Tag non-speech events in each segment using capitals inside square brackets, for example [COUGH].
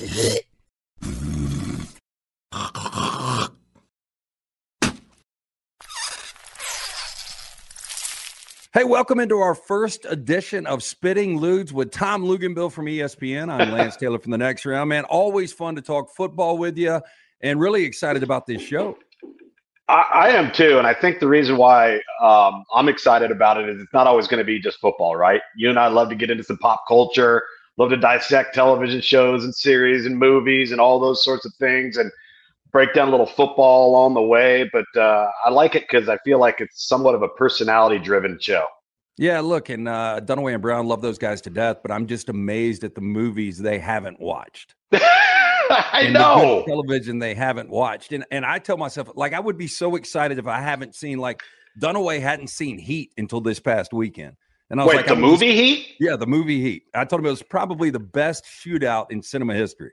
Hey, welcome into our first edition of Spitting Loogs with Tom Luginbill from ESPN. I'm [LAUGHS] Lance Taylor from the next round. Man, always fun to talk football with you and really excited about this show. I, I am too. And I think the reason why um, I'm excited about it is it's not always going to be just football, right? You and I love to get into some pop culture, love to dissect television shows and series and movies and all those sorts of things. And break down a little football along the way, but uh, I like it because I feel like it's somewhat of a personality driven show. Yeah, look, and uh, Dunaway and Brown love those guys to death, but I'm just amazed at the movies they haven't watched. [LAUGHS] I and know the television they haven't watched, and and I tell myself like I would be so excited if I haven't seen like Dunaway hadn't seen Heat until this past weekend. And I was Wait, like, the movie Heat? Yeah, the movie Heat. I told him it was probably the best shootout in cinema history.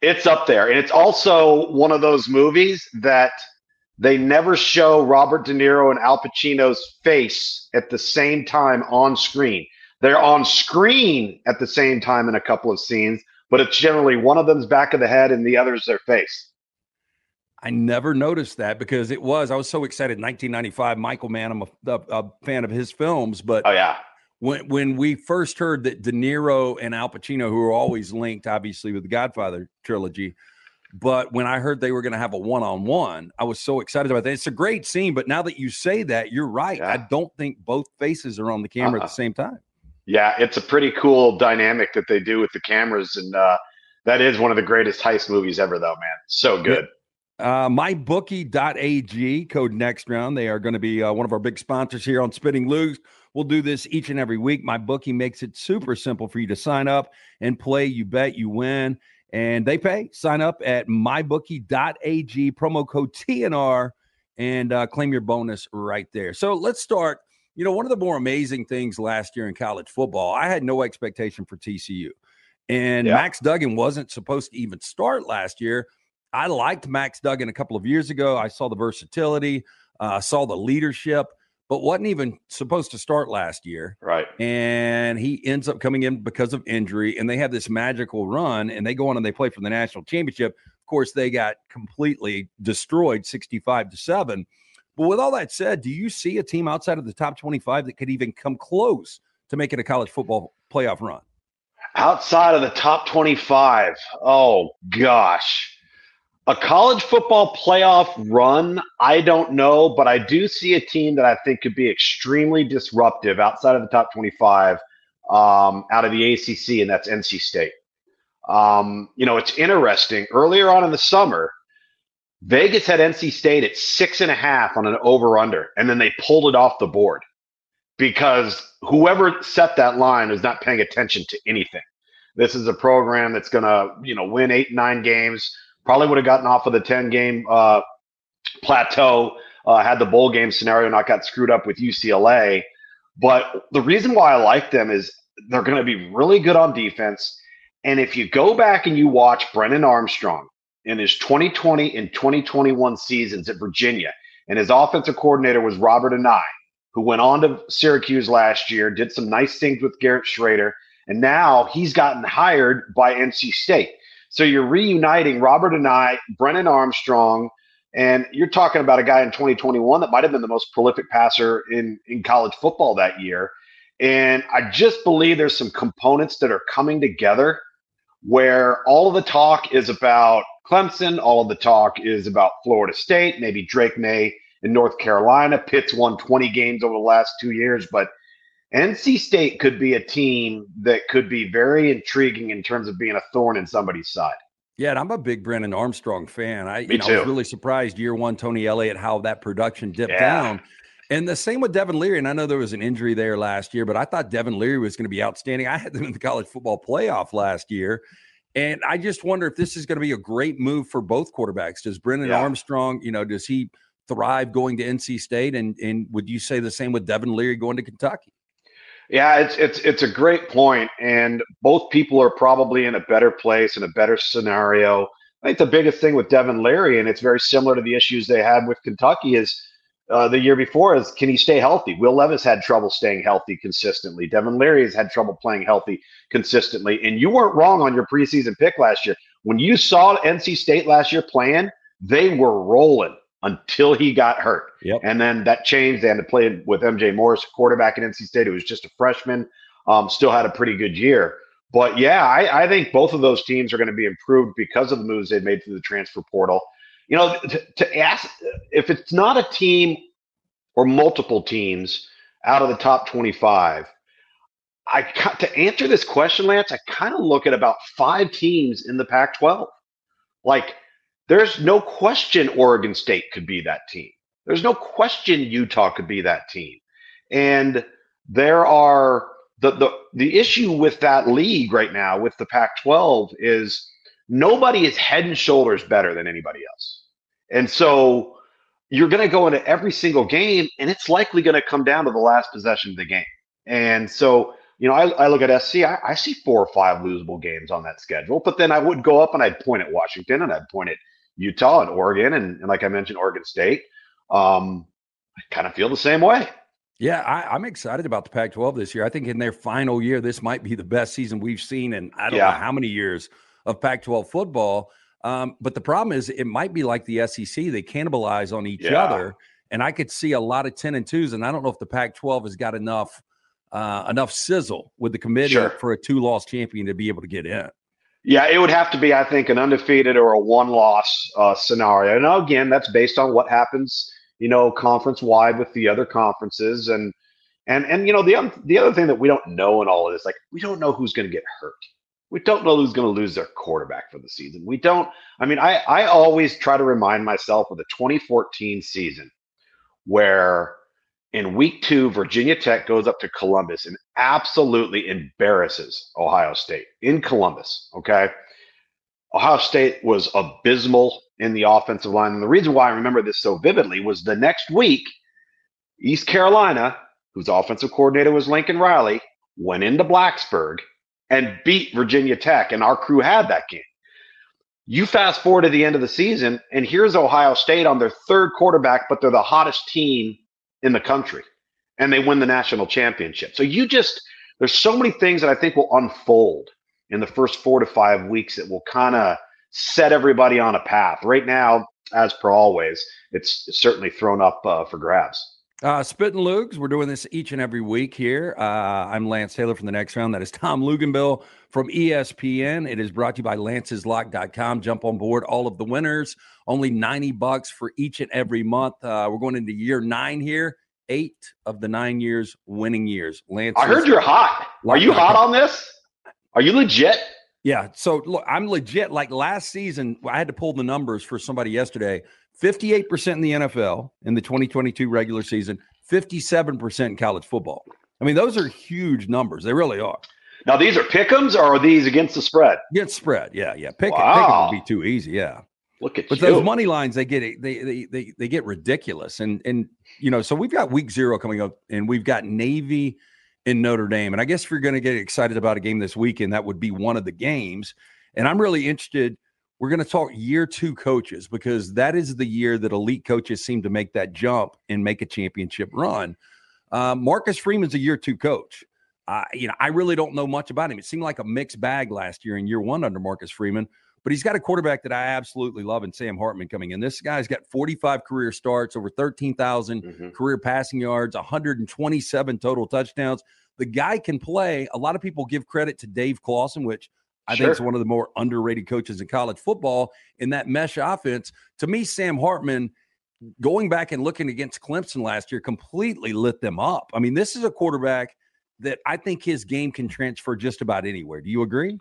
It's up there. And it's also one of those movies that they never show Robert De Niro and Al Pacino's face at the same time on screen. They're on screen at the same time in a couple of scenes, but it's generally one of them's back of the head and the other's their face. I never noticed that because it was I was so excited. 1995, Michael Mann. I'm a, a, fan of his films, but oh yeah, when when we first heard that De Niro and Al Pacino, who are always linked, obviously with the Godfather trilogy, but when I heard they were going to have a one on one, I was so excited about that. It's a great scene, but now that you say that, you're right. Yeah. I don't think both faces are on the camera uh-huh. at the same time. Yeah, it's a pretty cool dynamic that they do with the cameras, and uh, that is one of the greatest heist movies ever, though, man. So good. Uh, mybookie.ag code next round. They are going to be uh, one of our big sponsors here on Spinning Loogs. We'll do this each and every week. My bookie makes it super simple for you to sign up and play. You bet, you win, and they pay. Sign up at mybookie.ag, promo code TNR, and uh, claim your bonus right there. So let's start. You know, one of the more amazing things last year in college football, I had no expectation for TCU. And yeah. Max Duggan wasn't supposed to even start last year. I liked Max Duggan a couple of years ago. I saw the versatility, uh, saw the leadership but wasn't even supposed to start last year. Right. And he ends up coming in because of injury, and they have this magical run, and they go on and they play for the national championship. Of course, they got completely destroyed 65 to 7. But with all that said, do you see a team outside of the top 25 that could even come close to making a college football playoff run? Outside of the top 25, oh gosh a college football playoff run, I don't know, but I do see a team that I think could be extremely disruptive outside of the top 25 um, out of the ACC, and that's NC State. Um, you know, it's interesting. Earlier on in the summer, Vegas had NC State at six and a half on an over under, and then they pulled it off the board because whoever set that line was not paying attention to anything. This is a program that's going to, you know, win eight, nine games Probably would have gotten off of the 10 game uh, plateau uh, had the bowl game scenario not got screwed up with UCLA. But the reason why I like them is they're going to be really good on defense. And if you go back and you watch Brennan Armstrong in his 2020 and 2021 seasons at Virginia, and his offensive coordinator was Robert Anae, who went on to Syracuse last year, did some nice things with Garrett Shrader, and now he's gotten hired by NC State. So you're reuniting Robert Anae, Brennan Armstrong, and you're talking about a guy in 2021 that might have been the most prolific passer in, in college football that year. And I just believe there's some components that are coming together where all of the talk is about Clemson, all of the talk is about Florida State, maybe Drake Maye in North Carolina. Pitt's won 20 games over the last two years, but – NC State could be a team that could be very intriguing in terms of being a thorn in somebody's side. Yeah, and I'm a big Brennan Armstrong fan. I, Me know, too. I was really surprised year one, Tony Elliott, how that production dipped yeah. down. And the same with Devin Leary. And I know there was an injury there last year, but I thought Devin Leary was going to be outstanding. I had them in the college football playoff last year. And I just wonder if this is going to be a great move for both quarterbacks. Does Brennan yeah. Armstrong, you know, does he thrive going to NC State? And and would you say the same with Devin Leary going to Kentucky? Yeah, it's it's it's a great point, and both people are probably in a better place in a better scenario. I think the biggest thing with Devin Leary, and it's very similar to the issues they had with Kentucky, is uh, the year before is can he stay healthy? Will Levis had trouble staying healthy consistently. Devin Leary has had trouble playing healthy consistently. And you weren't wrong on your preseason pick last year. When you saw NC State last year playing, they were rolling until he got hurt. Yep. And then that changed. They had to play with MJ Morris, quarterback at NC State, who was just a freshman, um, still had a pretty good year. But yeah, I, I think both of those teams are going to be improved because of the moves they've made through the transfer portal. You know, to, to ask if it's not a team or multiple teams out of the top 25, I to answer this question, Lance, I kind of look at about five teams in the Pac-12. Like there's no question Oregon State could be that team. There's no question Utah could be that team. And there are the the the issue with that league right now with the Pac-12 is nobody is head and shoulders better than anybody else. And so you're going to go into every single game and it's likely going to come down to the last possession of the game. And so you know, I, I look at SC, I, I, see four or five losable games on that schedule, but then I would go up and I'd point at Washington and I'd point at Utah and Oregon, and, and like I mentioned, Oregon State. Um, I kind of feel the same way. Yeah, I, am excited about the Pac 12 this year. I think in their final year, this might be the best season we've seen in I don't yeah. know how many years of Pac 12 football. Um, but the problem is, it might be like the SEC. They cannibalize on each yeah. other. And I could see a lot of 10 and 2s. And I don't know if the Pac 12 has got enough. Uh, enough sizzle with the committee sure. for a two-loss champion to be able to get in. Yeah, it would have to be, I think, an undefeated or a one-loss uh, scenario. And again, that's based on what happens, you know, conference-wide with the other conferences, and and and you know, the the other thing that we don't know in all of this, like we don't know who's going to get hurt. We don't know who's going to lose their quarterback for the season. We don't. I mean, I I always try to remind myself of the 2014 season where in week two, Virginia Tech goes up to Columbus and absolutely embarrasses Ohio State in Columbus. Okay. Ohio State was abysmal in the offensive line. And the reason why I remember this so vividly was the next week, East Carolina, whose offensive coordinator was Lincoln Riley, went into Blacksburg and beat Virginia Tech. And our crew had that game. You fast forward to the end of the season, and here's Ohio State on their third quarterback, but they're the hottest team in the country and they win the national championship. So you just, there's so many things that I think will unfold in the first four to five weeks that will kind of set everybody on a path. Right now, as per always, it's certainly thrown up uh, for grabs. Uh, Spit and Lugs, we're doing this each and every week here. Uh, I'm Lance Taylor from the next round. That is Tom Luginbill from ESPN. It is brought to you by lanceslock.com. Jump on board all of the winners. Only 90 bucks for each and every month. Uh, we're going into year nine here. Eight of the nine years winning years. Lance, I heard you're hot. Are you hot on this? Are you legit? Yeah. So look, I'm legit. Like last season, I had to pull the numbers for somebody yesterday. 58% in the NFL in the 2022 regular season, 57% in college football. I mean, those are huge numbers. They really are. Now, these are pickums or are these against the spread? Against spread. Yeah. Yeah. Pick, wow. pick would be too easy. Yeah. Look at but you. those money lines, they get they, they they they get ridiculous. And and you know, so we've got week zero coming up and we've got Navy in Notre Dame. And I guess if you're going to get excited about a game this weekend, that would be one of the games. And I'm really interested – we're going to talk year two coaches because that is the year that elite coaches seem to make that jump and make a championship run. Uh, Marcus Freeman's a year two coach. Uh, you know, I really don't know much about him. It seemed like a mixed bag last year in year one under Marcus Freeman, but he's got a quarterback that I absolutely love and Sam Hartman coming in. This guy's got 45 career starts, over 13,000 mm-hmm. career passing yards, 127 total touchdowns. The guy can play. A lot of people give credit to Dave Clawson, which – I sure. think it's one of the more underrated coaches in college football in that mesh offense. To me, Sam Hartman, going back and looking against Clemson last year, completely lit them up. I mean, this is a quarterback that I think his game can transfer just about anywhere. Do you agree?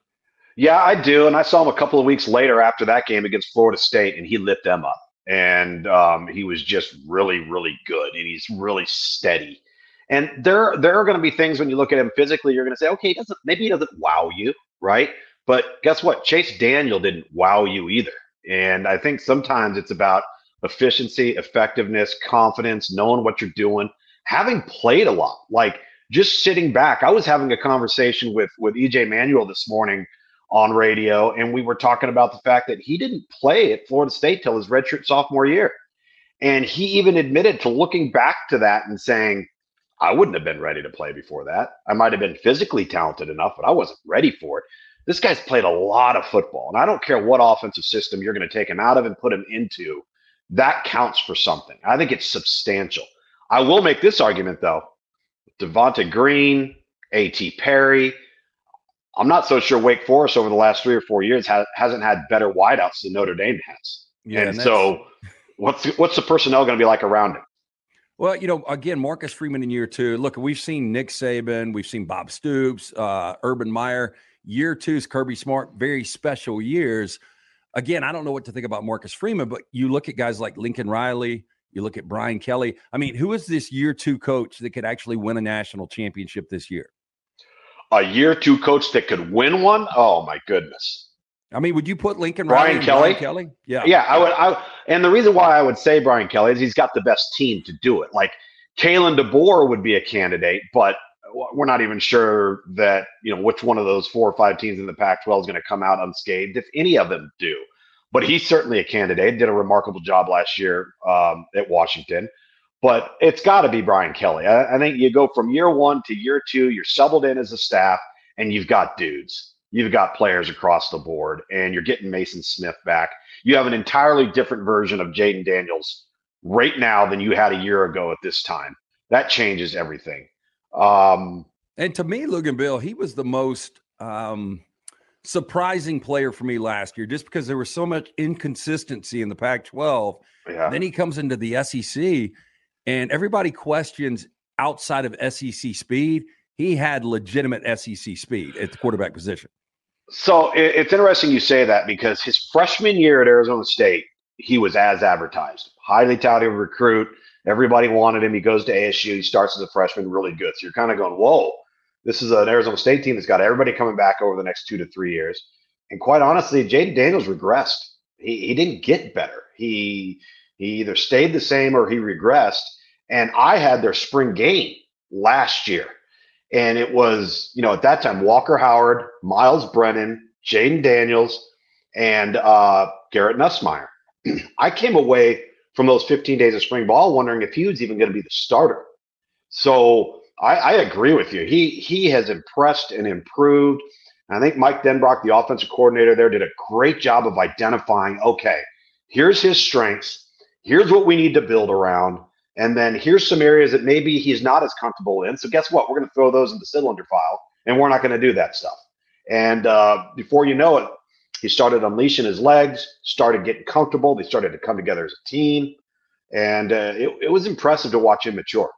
Yeah, I do. And I saw him a couple of weeks later after that game against Florida State, and he lit them up. And um, he was just really, really good, and he's really steady. And there, there are going to be things when you look at him physically, you're going to say, okay, he doesn't maybe he doesn't wow you, right? But guess what? Chase Daniel didn't wow you either. And I think sometimes it's about efficiency, effectiveness, confidence, knowing what you're doing, having played a lot. Like just sitting back. I was having a conversation with with EJ Manuel this morning on radio, and we were talking about the fact that he didn't play at Florida State till his redshirt sophomore year. And he even admitted to looking back to that and saying, I wouldn't have been ready to play before that. I might have been physically talented enough, but I wasn't ready for it. This guy's played a lot of football, and I don't care what offensive system you're going to take him out of and put him into. That counts for something. I think it's substantial. I will make this argument though: Devonta Green, A.T. Perry. I'm not so sure Wake Forest over the last three or four years has, hasn't had better wideouts than Notre Dame has. Yeah, and, and so, what's what's the personnel going to be like around him? Well, you know, again, Marcus Freeman in year two. Look, we've seen Nick Saban, we've seen Bob Stoops, uh, Urban Meyer. Year two's Kirby Smart, very special years. Again, I don't know what to think about Marcus Freeman, but you look at guys like Lincoln Riley, you look at Brian Kelly. I mean, who is this year two coach that could actually win a national championship this year? A year two coach that could win one? Oh my goodness. I mean, would you put Lincoln Brian Riley Kelly? Brian Kelly? Yeah. Yeah, I would I and the reason why I would say Brian Kelly is he's got the best team to do it. Like Kalen DeBoer would be a candidate, but we're not even sure that, you know, which one of those four or five teams in the Pac 12 is going to come out unscathed, if any of them do. But he's certainly a candidate, did a remarkable job last year um, at Washington. But it's got to be Brian Kelly. I, I think you go from year one to year two, you're settled in as a staff, and you've got dudes you've got players across the board, and you're getting Maason Smith back. You have an entirely different version of Jayden Daniels right now than you had a year ago at this time. That changes everything. Um, and to me, Luginbill, he was the most um, surprising player for me last year, just because there was so much inconsistency in the Pac-12. Yeah. Then he comes into the SEC, and everybody questions outside of SEC speed. He had legitimate SEC speed at the quarterback position. So it's interesting you say that because his freshman year at Arizona State, he was as advertised. Highly touted recruit. Everybody wanted him. He goes to ASU. He starts as a freshman, really good. So you're kind of going, whoa, this is an Arizona State team that's got everybody coming back over the next two to three years. And quite honestly, Jayden Daniels regressed. He, he didn't get better. He he either stayed the same or he regressed. And I had their spring game last year. And it was, you know, at that time, Walker Howard, Miles Brennan, Jayden Daniels, and uh, Garrett Nussmeier. [CLEARS THROAT] I came away from those 15 days of spring ball wondering if he was even going to be the starter. So I, I, agree with you. He he has impressed and improved. I think Mike Denbrock, the offensive coordinator there, did a great job of identifying. Okay, here's his strengths. Here's what we need to build around. And then here's some areas that maybe he's not as comfortable in. So guess what? We're going to throw those in the cylinder file, and we're not going to do that stuff. And uh, before you know it, he started unleashing his legs, started getting comfortable. They started to come together as a team, and uh, it, it was impressive to watch him mature.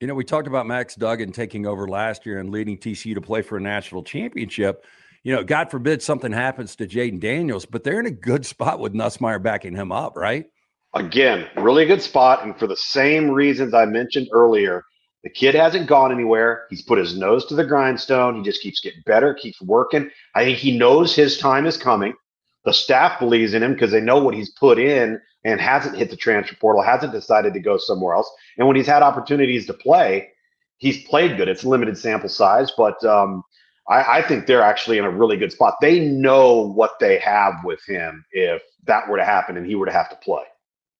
You know, we talked about Max Duggan taking over last year and leading TCU to play for a national championship. You know, God forbid something happens to Jayden Daniels, but they're in a good spot with Nussmeier backing him up, right? Again, really good spot. And for the same reasons I mentioned earlier, the kid hasn't gone anywhere. He's put his nose to the grindstone. He just keeps getting better, keeps working. I think he knows his time is coming. The staff believes in him because they know what he's put in and hasn't hit the transfer portal, hasn't decided to go somewhere else. And when he's had opportunities to play, he's played good. It's limited sample size, but um, I, I think they're actually in a really good spot. They know what they have with him if that were to happen and he were to have to play.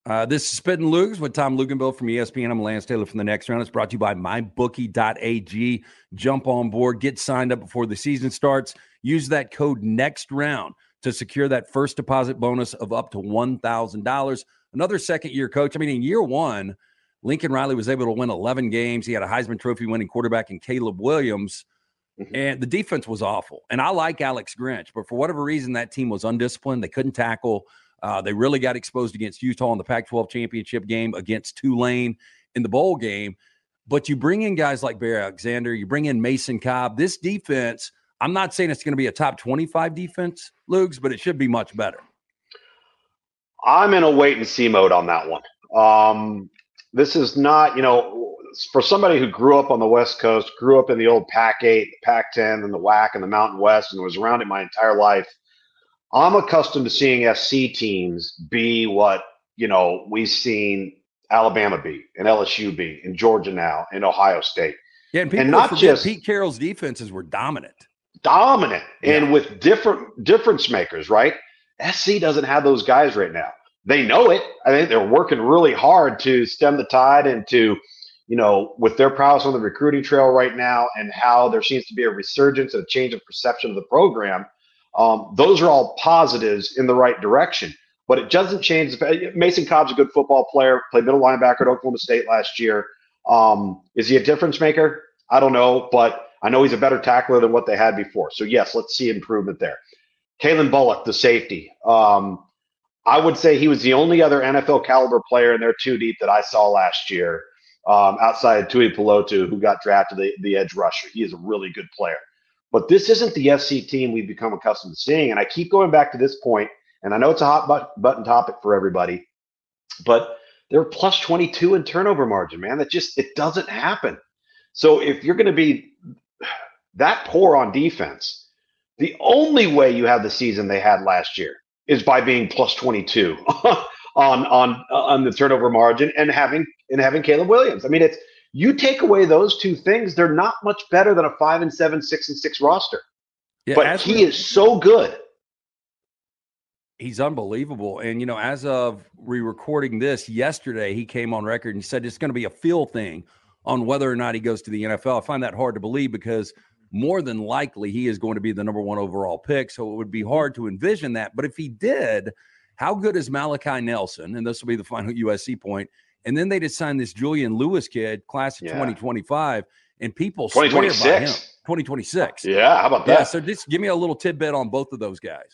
Uh, this is Spitting Lugs with Tom Luginbill from ESPN. I'm Lance Taylor from the next round. It's brought to you by mybookie.ag. Jump on board, get signed up before the season starts. Use that code next round to secure that first deposit bonus of up to $1,000. Another second year coach. I mean, in year one, Lincoln Riley was able to win 11 games. He had a Heisman Trophy winning quarterback in Caleb Williams. Mm-hmm. And the defense was awful. And I like Alex Grinch, but for whatever reason, that team was undisciplined. They couldn't tackle. Uh, they really got exposed against Utah in the Pac 12 championship game, against Tulane in the bowl game. But you bring in guys like Bear Alexander, you bring in Mason Cobb. This defense, I'm not saying it's going to be a top 25 defense, Lugs, but it should be much better. I'm in a wait and see mode on that one. Um, this is not, you know, for somebody who grew up on the West Coast, grew up in the old Pac 8, Pac 10, and the WAC and the Mountain West, and was around it my entire life. I'm accustomed to seeing SC teams be what you know we've seen Alabama be, and LSU be, and Georgia now, and Ohio State. Yeah, and, and not just Pete Carroll's defenses were dominant, dominant, yeah. and with different difference makers. Right? SC doesn't have those guys right now. they know it. I think they're working really hard to stem the tide and to, you know, with their prowess on the recruiting trail right now and how there seems to be a resurgence and a change of perception of the program. Um, those are all positives in the right direction. But it doesn't change. Mason Cobb's a good football player, played middle linebacker at Oklahoma State last year. Um, is he a difference maker? I don't know, but I know he's a better tackler than what they had before. So, yes, let's see improvement there. Calen Bullock, the safety. Um, I would say he was the only other NFL caliber player in their two deep that I saw last year, um, outside of Tuipulotu, who got drafted the, the edge rusher. He is a really good player. But this isn't the SC team we've become accustomed to seeing. And I keep going back to this point, and I know it's a hot button topic for everybody, but they're plus 22 in turnover margin, man. That just it doesn't happen. So if you're going to be that poor on defense, the only way you have the season they had last year is by being plus 22 [LAUGHS] on on on the turnover margin and having and having Caleb Williams. I mean, it's you take away those two things, they're not much better than a five and seven, six and six roster. Yeah, but he is so good. He's unbelievable. And you know, as of re-recording this yesterday, he came on record and said it's going to be a feel thing on whether or not he goes to the NFL. I find that hard to believe because more than likely he is going to be the number one overall pick. So it would be hard to envision that. But if he did, how good is Malachi Nelson? And this will be the final [LAUGHS] USC point. And then they just signed this Julian Lewis kid, class of yeah. 2025, and people 2026. 2026. Yeah, how about that? Yeah, so just give me a little tidbit on both of those guys.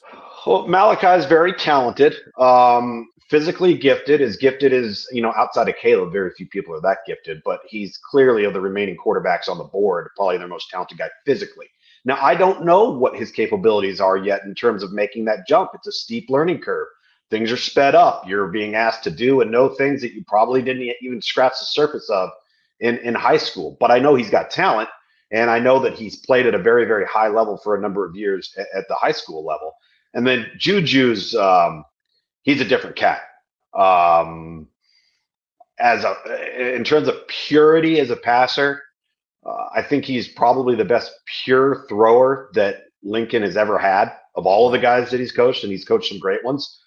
Well, Malachi is very talented. Um, physically gifted, as gifted as, you know, outside of Caleb, very few people are that gifted, but he's clearly of the remaining quarterbacks on the board, probably their most talented guy physically. Now, I don't know what his capabilities are yet in terms of making that jump. It's a steep learning curve. Things are sped up. You're being asked to do and know things that you probably didn't even scratch the surface of in, in high school. But I know he's got talent, and I know that he's played at a very, very high level for a number of years at, at the high school level. And then Juju's um, he's a different cat. Um, as a in terms of purity as a passer, uh, I think he's probably the best pure thrower that Lincoln has ever had of all of the guys that he's coached, and he's coached some great ones.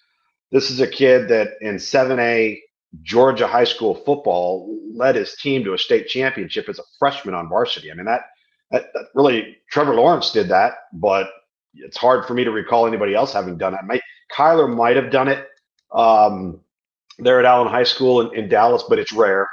This is a kid that in 7A Georgia high school football led his team to a state championship as a freshman on varsity. I mean that that, that really Trevor Lawrence did that, but it's hard for me to recall anybody else having done that. Kyler might have done it um, there at Allen High School in, in, Dallas, but it's rare.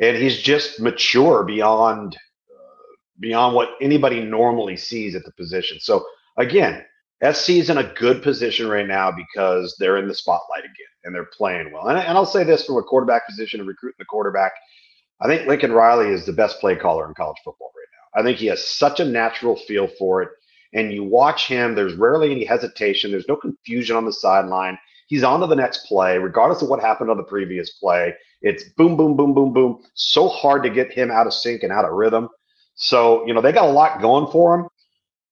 And he's just mature beyond uh, beyond what anybody normally sees at the position. So again, SC is in a good position right now because they're in the spotlight again and they're playing well. And, and I'll say this from a quarterback position and recruiting the quarterback. I think Lincoln Riley is the best play caller in college football right now. I think he has such a natural feel for it and you watch him, there's rarely any hesitation. There's no confusion on the sideline. He's on to the next play, regardless of what happened on the previous play. It's boom, boom, boom, boom, boom. So hard to get him out of sync and out of rhythm. So, you know, they got a lot going for him.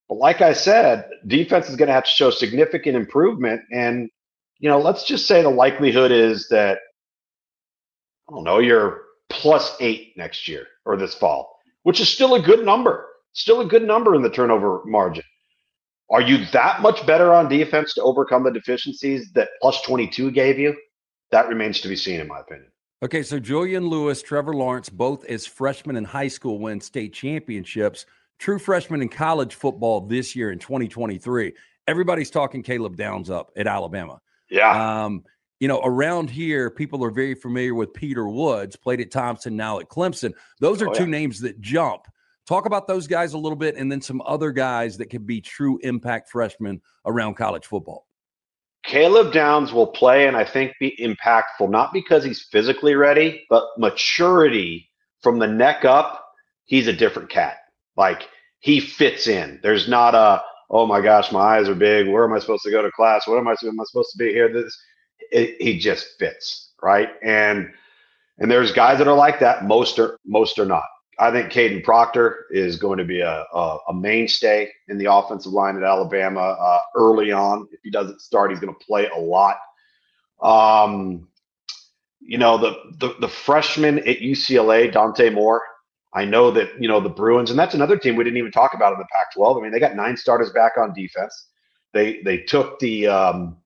But like I said, defense is going to have to show significant improvement. And, you know, let's just say the likelihood is that, I don't know, you're plus eight next year or this fall, which is still a good number. Still a good number in the turnover margin. Are you that much better on defense to overcome the deficiencies that plus 22 gave you? That remains to be seen, in my opinion. Okay, so Julian Lewis, Trevor Lawrence, both as freshmen in high school win state championships. True freshmen in college football this year in 2023. Everybody's talking Caleb Downs up at Alabama. Yeah. Um, you know, around here, people are very familiar with Peter Woods, played at Thompson, now at Clemson. Those are oh, two yeah. names that jump. Talk about those guys a little bit and then some other guys that can be true impact freshmen around college football. Caleb Downs will play and I think be impactful, not because he's physically ready, but maturity from the neck up. He's a different cat. Like he fits in. There's not a, oh my gosh, my eyes are big. Where am I supposed to go to class? What am I, am I supposed to be here? This, it, he just fits. Right. And, and there's guys that are like that. Most are, most are not. I think Kadyn Proctor is going to be a, a, a, mainstay in the offensive line at Alabama uh, early on. If he doesn't start, he's going to play a lot. Um, you know, the, the, the freshman at UCLA, Dante Moore. I know that, you know, the Bruins, and that's another team we didn't even talk about in the Pac 12. I mean, they got nine starters back on defense. They, they took the um,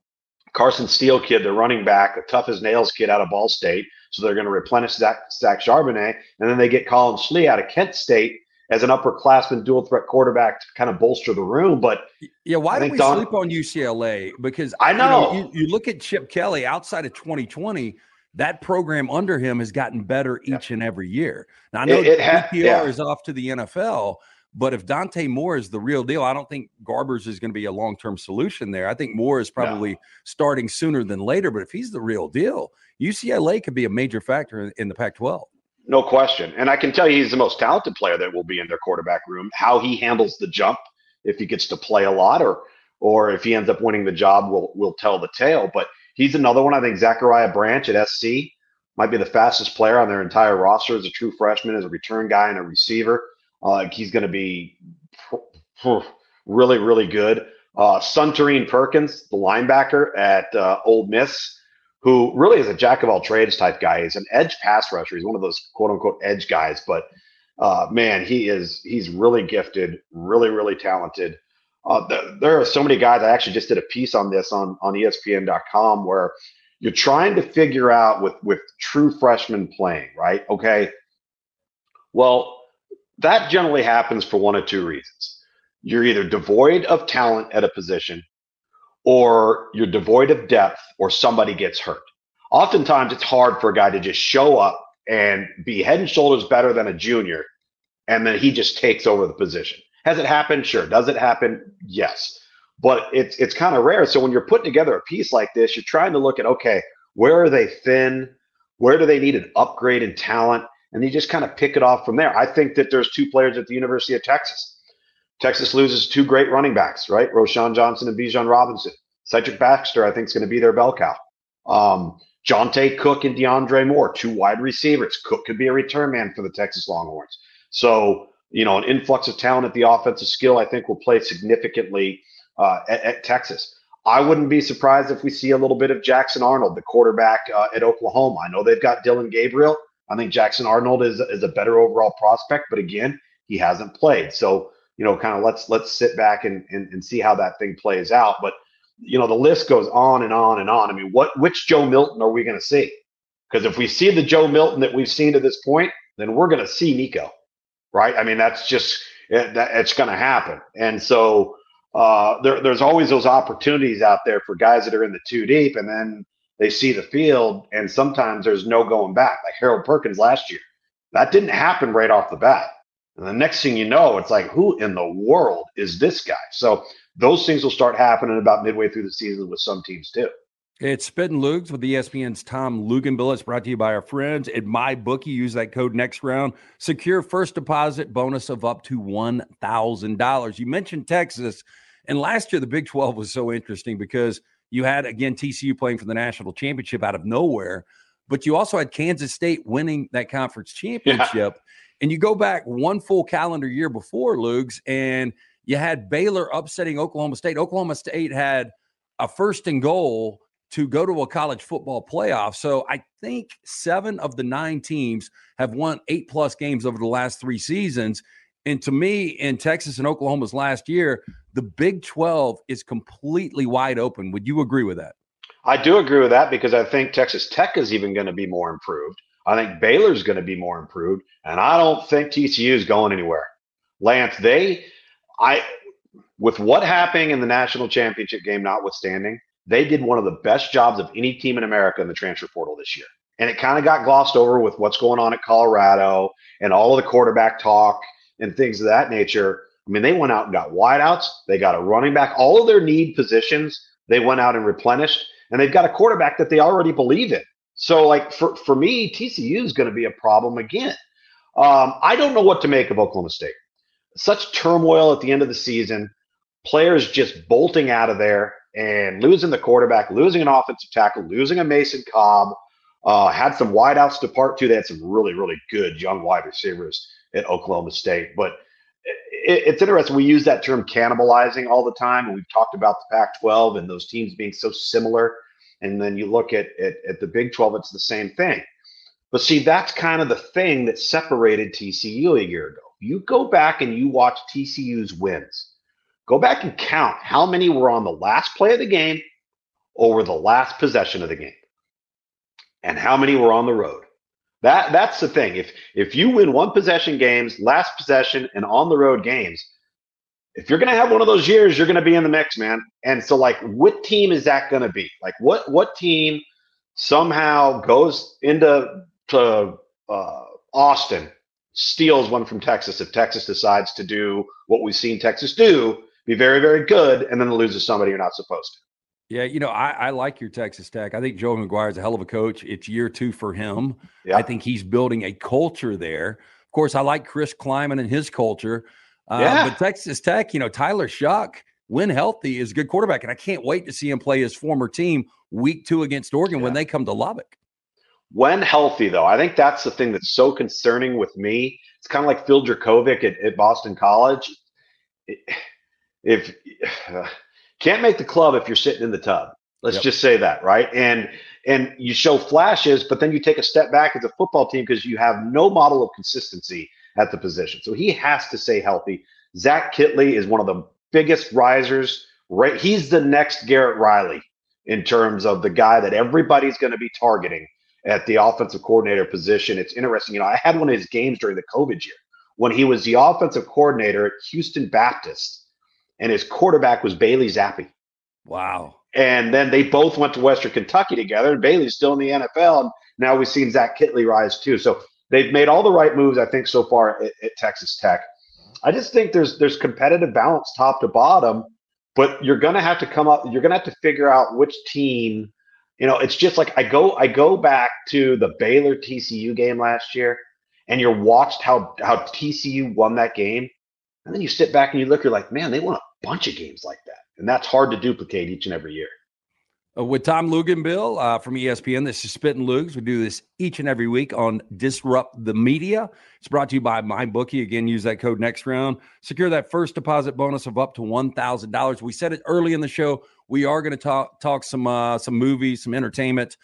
Carson Steele kid, the running back, the tough as nails kid out of Ball State. So they're going to replenish Zach, Zach Charbonnet. And then they get Collin Schlee out of Kent State as an upperclassman dual threat quarterback to kind of bolster the room. But yeah, why do we Don, sleep on UCLA? Because I know, you, know you, you, look at Chip Kelly outside of 2020, that program under him has gotten better each yeah. and every year. Now I know it, it ha- yeah. is off to the NFL, but if Dante Moore is the real deal, I don't think Garbers is going to be a long term solution there. I think Moore is probably no. starting sooner than later. But if he's the real deal, UCLA could be a major factor in, in the Pac 12. No question. And I can tell you he's the most talented player that will be in their quarterback room. How he handles the jump, if he gets to play a lot or or if he ends up winning the job, will will tell the tale. But he's another one. I think Zachariah Branch at SC might be the fastest player on their entire roster as a true freshman, as a return guy and a receiver. Uh, he's going to be really, really good. Uh, Perkins, the linebacker at uh, Ole Miss, who really is a jack of all trades type guy. He's an edge pass rusher. He's one of those quote unquote edge guys, but uh, man, he is he's really gifted, really, really talented. Uh, th- there are so many guys. I actually just did a piece on this on on ESPN.com where you're trying to figure out with with true freshmen playing, right? Okay, well, that generally happens for one of two reasons. You're either devoid of talent at a position, or you're devoid of depth, or somebody gets hurt. Oftentimes, it's hard for a guy to just show up and be head and shoulders better than a junior, and then he just takes over the position. Has it happened? Sure. Does it happen? Yes. But it's it's kind of rare. So when you're putting together a piece like this, you're trying to look at okay, where are they thin? Where do they need an upgrade in talent? and you just kind of pick it off from there. I think that there's two players at the University of Texas. Texas loses two great running backs, right? Roschon Johnson and Bijan Robinson. Cedric Baxter, I think, is going to be their bell cow. Um, Johntay Cook and DeAndre Moore, two wide receivers. Cook could be a return man for the Texas Longhorns. So, you know, an influx of talent at the offensive skill, I think, will play significantly uh, at, at, Texas. I wouldn't be surprised if we see a little bit of Jackson Arnold, the quarterback uh, at Oklahoma. I know they've got Dillon Gabriel. I think Jackson Arnold is is a better overall prospect, but again, he hasn't played. So you know, kind of let's let's sit back and, and and see how that thing plays out. But you know, the list goes on and on and on. I mean, what which Joe Milton are we going to see? Because if we see the Joe Milton that we've seen to this point, then we're going to see Nico, right? I mean, that's just it, that, it's going to happen. And so uh, there, there's always those opportunities out there for guys that are in the two deep, and then they see the field, and sometimes there's no going back. Like Harold Perkins last year, that didn't happen right off the bat. And the next thing you know, it's like, who in the world is this guy? So those things will start happening about midway through the season with some teams too. It's Spittin' Lugs with ESPN's Tom Luginbill. It's brought to you by our friends at MyBookie. Use that code next round. Secure first deposit bonus of up to $1,000. You mentioned Texas. And last year, the Big 12 was so interesting because – you had again TCU playing for the national championship out of nowhere, but you also had Kansas State winning that conference championship. Yeah. And you go back one full calendar year before Lugs, and you had Baylor upsetting Oklahoma State. Oklahoma State had a first and goal to go to a college football playoff. So I think seven of the nine teams have won eight plus games over the last three seasons. And to me, in Texas and Oklahoma's last year, the Big 12 is completely wide open. Would you agree with that? I do agree with that because I think Texas Tech is even going to be more improved. I think Baylor's going to be more improved, and I don't think TCU is going anywhere. Lance, they, I, with what happening in the national championship game notwithstanding, they did one of the best jobs of any team in America in the transfer portal this year. And it kind of got glossed over with what's going on at Colorado and all of the quarterback talk and things of that nature. I mean, they went out and got wideouts. They got a running back. All of their need positions, they went out and replenished. And they've got a quarterback that they already believe in. So, like for, for me, TCU is going to be a problem again. Um, I don't know what to make of Oklahoma State. Such turmoil at the end of the season, players just bolting out of there and losing the quarterback, losing an offensive tackle, losing a Mason Cobb. Uh, had some wideouts depart too. They had some really, really good young wide receivers at Oklahoma State. But it, it's interesting. We use that term cannibalizing all the time, and we've talked about the Pac-12 and those teams being so similar. And then you look at, at, at the Big 12, it's the same thing. But see, that's kind of the thing that separated TCU a year ago. You go back and you watch TCU's wins. Go back and count how many were on the last play of the game over the last possession of the game and how many were on the road. That that's the thing. If if you win one possession games, last possession, and on the road games, if you're gonna have one of those years, you're gonna be in the mix, man. And so, like, what team is that gonna be? Like, what what team somehow goes into to uh, Austin, steals one from Texas if Texas decides to do what we've seen Texas do, be very very good, and then lose to somebody you're not supposed to. Yeah, you know, I, I, like your Texas Tech. I think Joe McGuire is a hell of a coach. It's year two for him. Yeah. I think he's building a culture there. Of course, I like Chris Klieman and his culture. Uh, yeah. But Texas Tech, you know, Tyler Shough, when healthy, is a good quarterback. And I can't wait to see him play his former team week two against Oregon yeah. when they come to Lubbock. When healthy, though, I think that's the thing that's so concerning with me. It's kind of like Phil Jurkovec at, at Boston College. If uh, [SIGHS] can't make the club if you're sitting in the tub. Let's yep. just say that, right? And and you show flashes, but then you take a step back as a football team because you have no model of consistency at the position. So he has to stay healthy. Zach Kittley is one of the biggest risers. Right, he's the next Garrett Riley in terms of the guy that everybody's going to be targeting at the offensive coordinator position. It's interesting. You know, I had one of his games during the COVID year when he was the offensive coordinator at Houston Baptist and his quarterback was Bailey Zappe. Wow. And then they both went to Western Kentucky together, and Bailey's still in the NFL. And now we've seen Zach Kittley rise too. So they've made all the right moves, I think, so far at, at Texas Tech. I just think there's there's competitive balance top to bottom, but you're gonna have to come up. You're gonna have to figure out which team. You know, it's just like I go I go back to the Baylor TCU game last year, and you are watched how how TCU won that game, and then you sit back and you look, you're like, man, they won a bunch of games like that. And that's hard to duplicate each and every year. Uh, with Tom Luginbill uh, from ESPN, this is Spitting Lugs. We do this each and every week on Disrupt the Media. It's brought to you by MyBookie. Again, use that code next round. Secure that first deposit bonus of up to $1,000. We said it early in the show. We are going to talk talk some uh, some movies, some entertainment.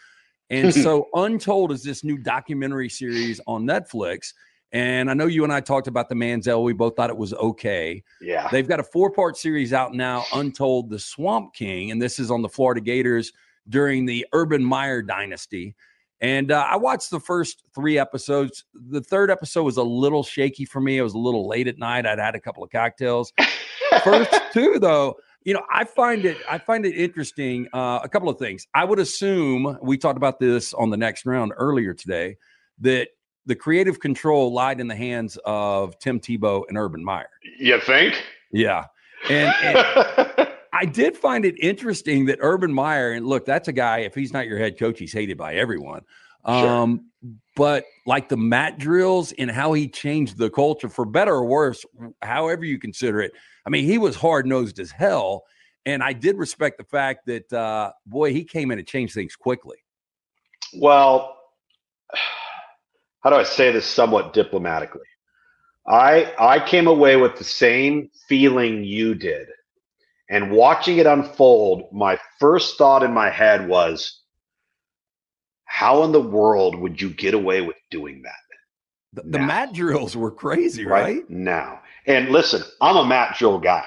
And [LAUGHS] so Untold is this new documentary series on Netflix. And I know you and I talked about the Manziel. We both thought it was okay. Yeah. They've got a four part series out now, Untold the Swamp King. And this is on the Florida Gators during the Urban Meyer dynasty. And uh, I watched the first three episodes. The third episode was a little shaky for me. It was a little late at night. I'd had a couple of cocktails. [LAUGHS] first two, though, you know, I find it I find it interesting. Uh, a couple of things. I would assume we talked about this on the next round earlier today that the creative control lied in the hands of Tim Tebow and Urban Meyer. You think? Yeah. And, and [LAUGHS] I did find it interesting that Urban Meyer, and look, that's a guy, if he's not your head coach, he's hated by everyone. Um, sure. But like the mat drills and how he changed the culture for better or worse, however you consider it. I mean, he was hard nosed as hell. And I did respect the fact that, uh, boy, he came in and changed things quickly. Well, how do I say this somewhat diplomatically? I I came away with the same feeling you did. And watching it unfold, my first thought in my head was how in the world would you get away with doing that? The, the mat drills were crazy, right? right? Now. And listen, I'm a mat drill guy.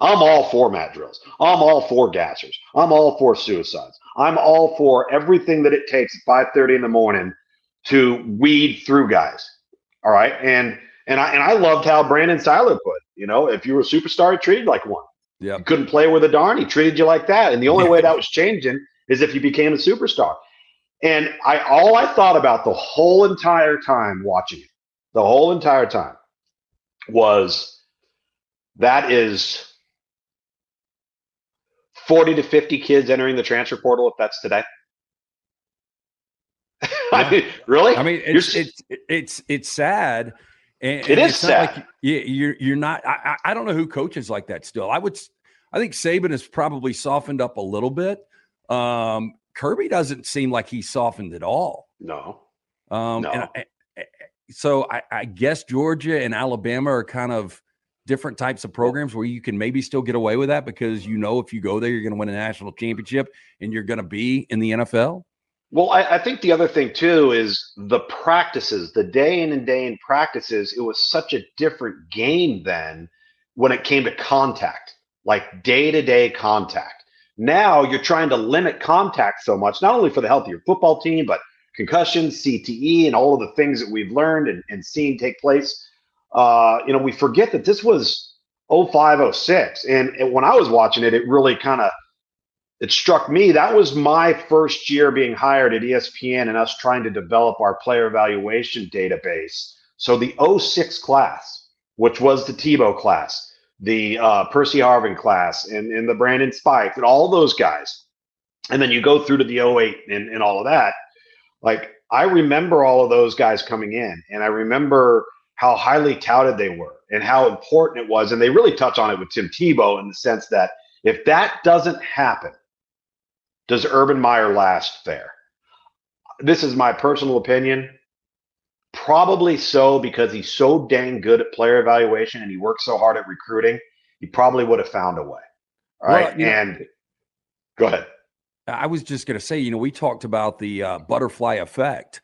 I'm all for mat drills. I'm all for gassers. I'm all for suicides. I'm all for everything that it takes at 5:30 in the morning to weed through guys. All right. And and I and I loved how Brandon Siler put, you know, if you were a superstar, he treated like one. Yeah. You couldn't play with a darn, he treated you like that. And the only way that was changing is if you became a superstar. And I all I thought about the whole entire time watching it, the whole entire time was that is 40 to 50 kids entering the transfer portal if that's today. I mean, [LAUGHS] really? I mean, it's it's it's it's sad. And, it is sad. Like you, you're you're not. I, I don't know who coaches like that. Still, I would. I think Saban has probably softened up a little bit. Um, Kirby doesn't seem like he's softened at all. No. Um, no. And I, so I, I guess Georgia and Alabama are kind of different types of programs where you can maybe still get away with that because you know if you go there you're going to win a national championship and you're going to be in the NFL. Well, I, I, think the other thing too is the practices, the day in and day in practices. It was such a different game then when it came to contact, like day to day contact. Now you're trying to limit contact so much, not only for the health of your football team, but concussions, CTE, and all of the things that we've learned and, and seen take place. Uh, you know, we forget that this was 05, 06. And, and when I was watching it, it really kind of it struck me that was my first year being hired at ESPN and us trying to develop our player evaluation database. So the 06 class, which was the Tebow class, the uh, Percy Harvin class, and, and the Brandon Spike, and all those guys. And then you go through to the 08 and, and all of that. Like, I remember all of those guys coming in, and I remember how highly touted they were and how important it was. And they really touch on it with Tim Tebow in the sense that if that doesn't happen, does Urban Meyer last there? This is my personal opinion. Probably so because he's so dang good at player evaluation and he works so hard at recruiting. He probably would have found a way. All right. Well, and know, go ahead. I was just going to say, you know, we talked about the uh, butterfly effect.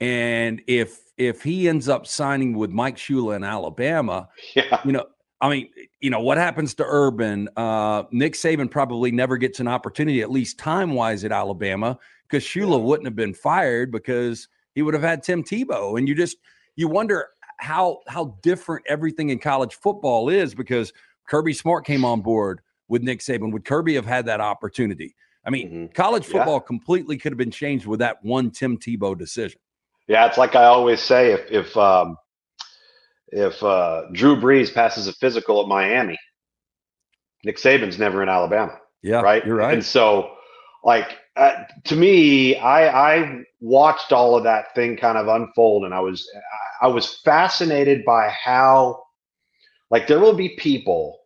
And if if he ends up signing with Mike Shula in Alabama, [LAUGHS] yeah. you know, I mean, you know, what happens to Urban? Uh, Nick Saban probably never gets an opportunity, at least time wise, at Alabama, because Shula wouldn't have been fired because he would have had Tim Tebow. And you just you wonder how how different everything in college football is because Kirby Smart came on board with Nick Saban. Would Kirby have had that opportunity? I mean, mm-hmm. college football yeah. completely could have been changed with that one Tim Tebow decision. Yeah, it's like I always say, if if um, if uh, Drew Brees passes a physical at Miami, Nick Saban's never in Alabama. Yeah, right. You're right. And so, like uh, to me, I I watched all of that thing kind of unfold, and I was I was fascinated by how, like, there will be people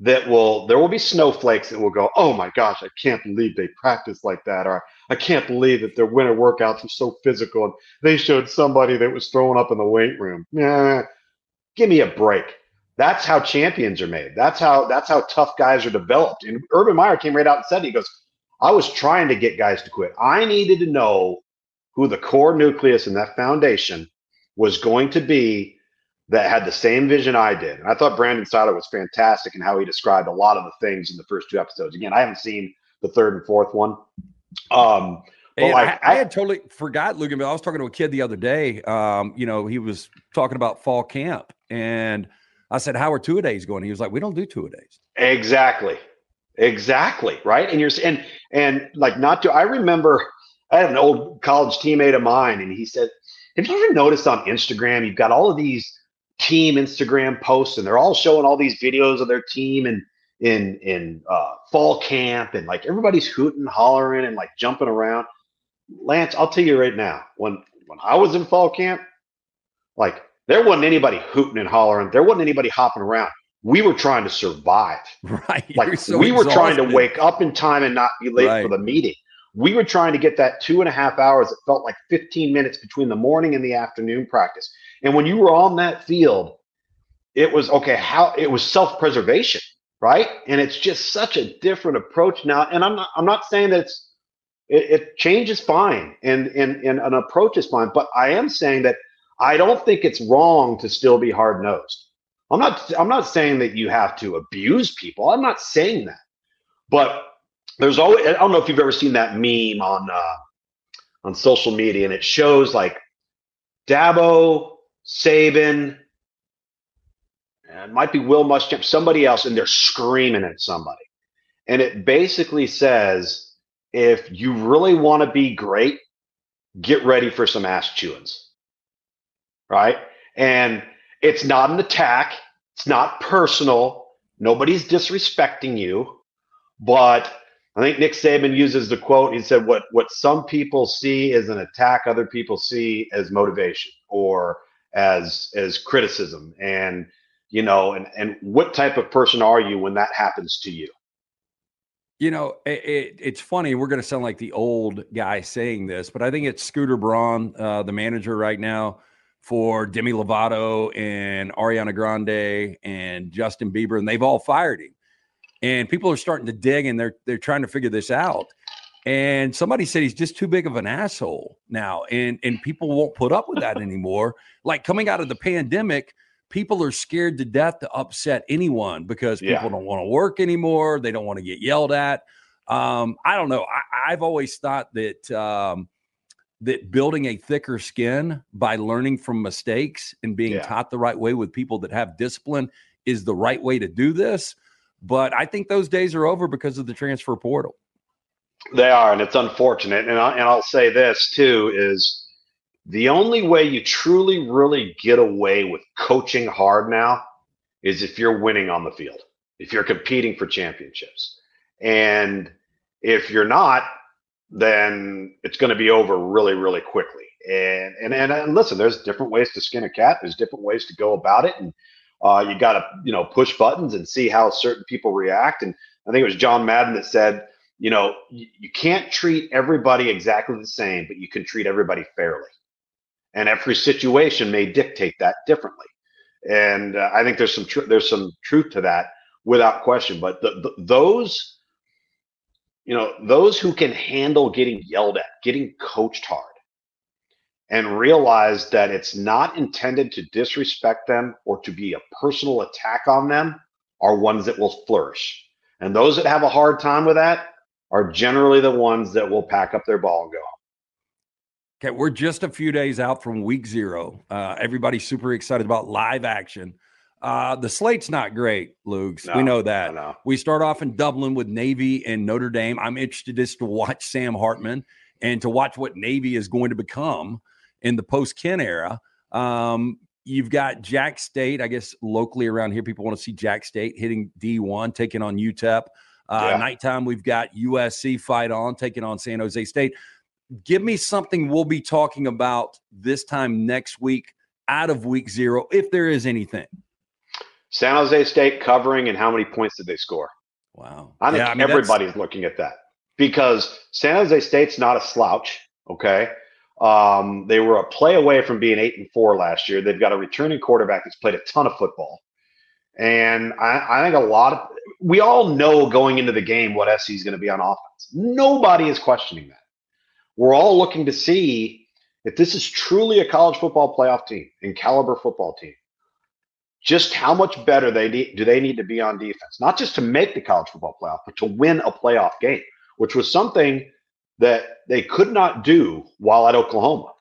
that will there will be snowflakes that will go, oh my gosh, I can't believe they practice like that, or I can't believe that their winter workouts are so physical, and they showed somebody that was throwing up in the weight room. Yeah, give me a break. That's how champions are made. That's how that's how tough guys are developed. And Urban Meyer came right out and said, he goes, I was trying to get guys to quit. I needed to know who the core nucleus in that foundation was going to be that had the same vision I did. And I thought Brandon Siler was fantastic in how he described a lot of the things in the first two episodes. Again, I haven't seen the third and fourth one. Um, but like, I, I, had totally forgot, Luke. I was talking to a kid the other day. Um, you know, he was talking about fall camp, and I said, "How are two a days going?" He was like, "We don't do two a days." Exactly, exactly, right. And you're and and like not to. I remember I had an old college teammate of mine, and he said, "Have you ever noticed on Instagram you've got all of these team Instagram posts, and they're all showing all these videos of their team and." in in uh, fall camp and like everybody's hooting, hollering, and like jumping around. Lance, I'll tell you right now, when when I was in fall camp, like there wasn't anybody hooting and hollering. There wasn't anybody hopping around. We were trying to survive. [LAUGHS] Right. Like so we were trying to wake up in time and not be late right. for the meeting. We were trying to get that two and a half hours. It felt like 15 minutes between the morning and the afternoon practice. And when you were on that field, it was okay, how it was self-preservation, right? And it's just such a different approach now. And I'm not I'm not saying that it's it, it change is fine and, and, and an approach is fine. But I am saying that I don't think it's wrong to still be hard nosed. I'm not I'm not saying that you have to abuse people. I'm not saying that. But there's always I don't know if you've ever seen that meme on uh, on social media and it shows like Dabo, Saban, and it might be Will Muschamp, somebody else, and they're screaming at somebody. And it basically says if you really want to be great, get ready for some ass chewings. Right? And it's not an attack, it's not personal. Nobody's disrespecting you. But I think Nick Saban uses the quote. He said, "What what some people see as an attack, other people see as motivation or as as criticism." And you know, and and what type of person are you when that happens to you? You know, it, it, it's funny. We're going to sound like the old guy saying this, but I think it's Scooter Braun, uh, the manager right now for Demi Lovato and Ariana Grande and Justin Bieber, and they've all fired him. And people are starting to dig, and they're they're trying to figure this out. And somebody said he's just too big of an asshole now, and and people won't put up with that [LAUGHS] anymore. Like coming out of the pandemic, people are scared to death to upset anyone because people yeah. don't want to work anymore. They don't want to get yelled at. Um, I don't know. I, have always thought that um, that building a thicker skin by learning from mistakes and being yeah. taught the right way with people that have discipline is the right way to do this. But I think those days are over because of the transfer portal. They are, and it's unfortunate. And, I, and I'll say this too is the only way you truly, really get away with coaching hard now is if you're winning on the field, if you're competing for championships. And if you're not, then it's going to be over really, really quickly. And, and and and listen, there's different ways to skin a cat. There's different ways to go about it, and uh, you got to you know push buttons and see how certain people react. And I think it was John Madden that said, you know, you, you can't treat everybody exactly the same, but you can treat everybody fairly. And every situation may dictate that differently. And uh, I think there's some tr- there's some truth to that without question. But the, the, those you know, those who can handle getting yelled at, getting coached hard, and realize that it's not intended to disrespect them or to be a personal attack on them are ones that will flourish. And those that have a hard time with that are generally the ones that will pack up their ball and go. Okay, we're just a few days out from week zero. Uh, everybody's super excited about live action. Uh, the slate's not great, Luke's. No, we know that. Know. We start off in Dublin with Navy and Notre Dame. I'm interested just to watch Sam Hartman and to watch what Navy is going to become in the post Ken era. Um, you've got Jax State. I guess locally around here, people want to see Jax State hitting D1, taking on UTEP. Uh, yeah. Nighttime, we've got USC fight on, taking on San Jose State. Give me something we'll be talking about this time next week out of week zero, if there is anything. San Jose State covering and how many points did they score? Wow. I think yeah, I mean, everybody's that's... looking at that because San Jose State's not a slouch. Okay. Um, they were a play away from being eight and four last year. They've got a returning quarterback that's played a ton of football. And I, I think a lot of we all know going into the game what SC is going to be on offense. Nobody is questioning that. We're all looking to see if this is truly a college football playoff team and caliber football team just how much better they need, do they need to be on defense, not just to make the college football playoff, but to win a playoff game, which was something that they could not do while at Oklahoma.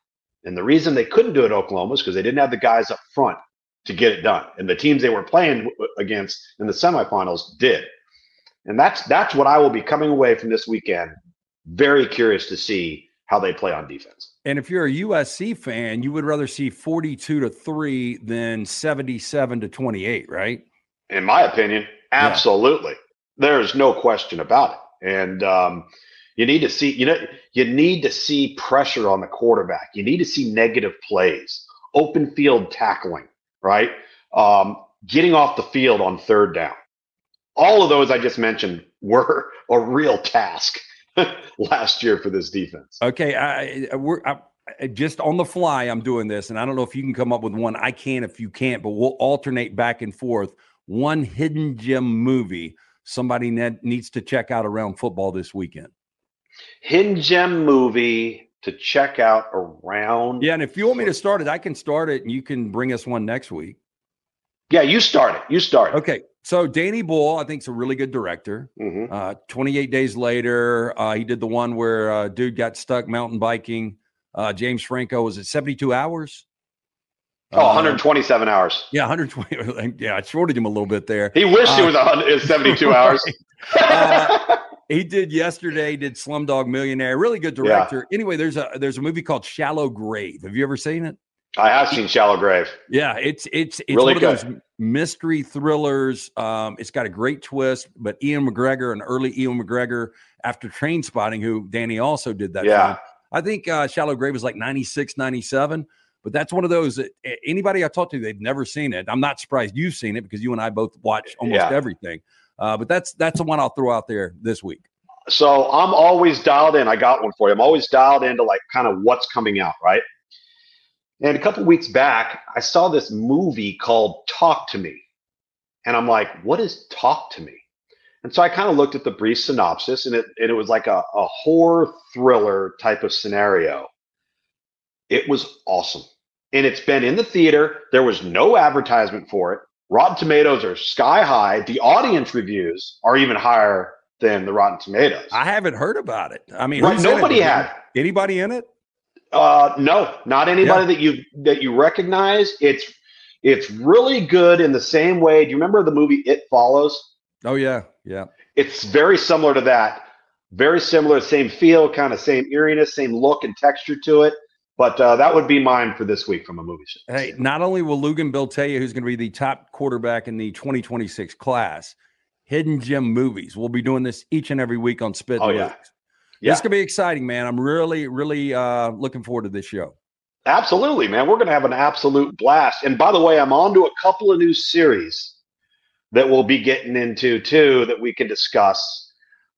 And the reason they couldn't do it at Oklahoma is because they didn't have the guys up front to get it done. And the teams they were playing against in the semifinals did. And that's that's what I will be coming away from this weekend. Very curious to see how they play on defense. And if you're a USC fan, you would rather see 42 to 3 than 77 to 28, right? In my opinion, absolutely. Yeah. There's no question about it. And um, you need to see, you know, you need to see pressure on the quarterback. You need to see negative plays, open field tackling, right? Um, getting off the field on third down. All of those I just mentioned were [LAUGHS] a real task [LAUGHS] last year for this defense. Okay, I, we're I, just on the fly. I'm doing this, and I don't know if you can come up with one. I can if you can't, but we'll alternate back and forth. One hidden gem movie somebody needs to check out around football this weekend. Hidden gem movie to check out around. Yeah, and if you want me to start it, I can start it, and you can bring us one next week. Yeah, you start it. You start it. Okay. So Danny Boyle, I think, is a really good director. Mm-hmm. Uh, 28 days later, uh, he did the one where uh, dude got stuck mountain biking. Uh, James Franco was it 72 hours? Oh, 127 hours. Yeah, 120. [LAUGHS] Yeah, I shorted him a little bit there. He wished it uh, was 72 [LAUGHS] right. hours. Uh, he did yesterday. Did Slumdog Millionaire? Really good director. Yeah. Anyway, there's a there's a movie called Shallow Grave. Have you ever seen it? I have seen Shallow Grave. Yeah, it's it's it's really one good. of those mystery thrillers. Um, it's got a great twist, but Ewan McGregor, an early Ewan McGregor after Trainspotting, who Danny also did that. Yeah. Film. I think uh, Shallow Grave was like 96, 97. But that's one of those that anybody I talk to, they've never seen it. I'm not surprised you've seen it because you and I both watch almost yeah. everything. Uh, but that's that's the one I'll throw out there this week. So I'm always dialed in. I got one for you. I'm always dialed into like kind of what's coming out, right? And a couple weeks back, I saw this movie called Talk to Me. And I'm like, what is Talk to Me? And so I kind of looked at the brief synopsis, and it, and it was like a, a horror thriller type of scenario. It was awesome. And it's been in the theater. There was no advertisement for it. Rotten Tomatoes are sky high. The audience reviews are even higher than the Rotten Tomatoes. I haven't heard about it. I mean, right, nobody it? had anybody in it. Uh, no, not anybody yeah. that you that you recognize. It's it's really good in the same way. Do you remember the movie It Follows? Oh yeah, yeah. It's very similar to that. Very similar, same feel, kind of same eeriness, same look and texture to it. But uh, that would be mine for this week from a movie. Hey, not only will Luginbill tell you who's going to be the top quarterback in the 2026 class, Hidden Gem Movies. We'll be doing this each and every week on Spit. Oh yeah, yeah. This could be exciting, man. I'm really, really uh, looking forward to this show. Absolutely, man. We're going to have an absolute blast. And by the way, I'm on to a couple of new series that we'll be getting into too that we can discuss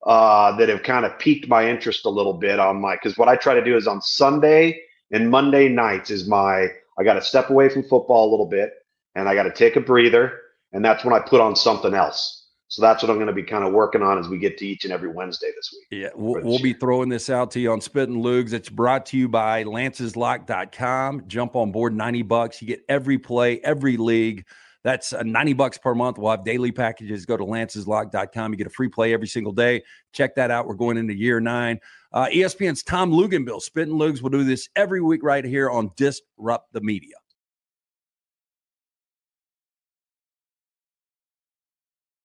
uh, that have kind of piqued my interest a little bit on my because what I try to do is on Sunday and Monday nights is my I got to step away from football a little bit and I got to take a breather and that's when I put on something else. So that's what I'm going to be kind of working on as we get to each and every Wednesday this week. Yeah, we'll, we'll be throwing this out to you on Spitting Loogs. It's brought to you by lanceslock.com. Jump on board 90 bucks. You get every play, every league. That's uh, 90 bucks per month. We'll have daily packages. Go to lanceslock.com. You get a free play every single day. Check that out. We're going into year nine. Uh, ESPN's Tom Luginbill, Spitting Loogs. We'll do this every week right here on Disrupt the Media.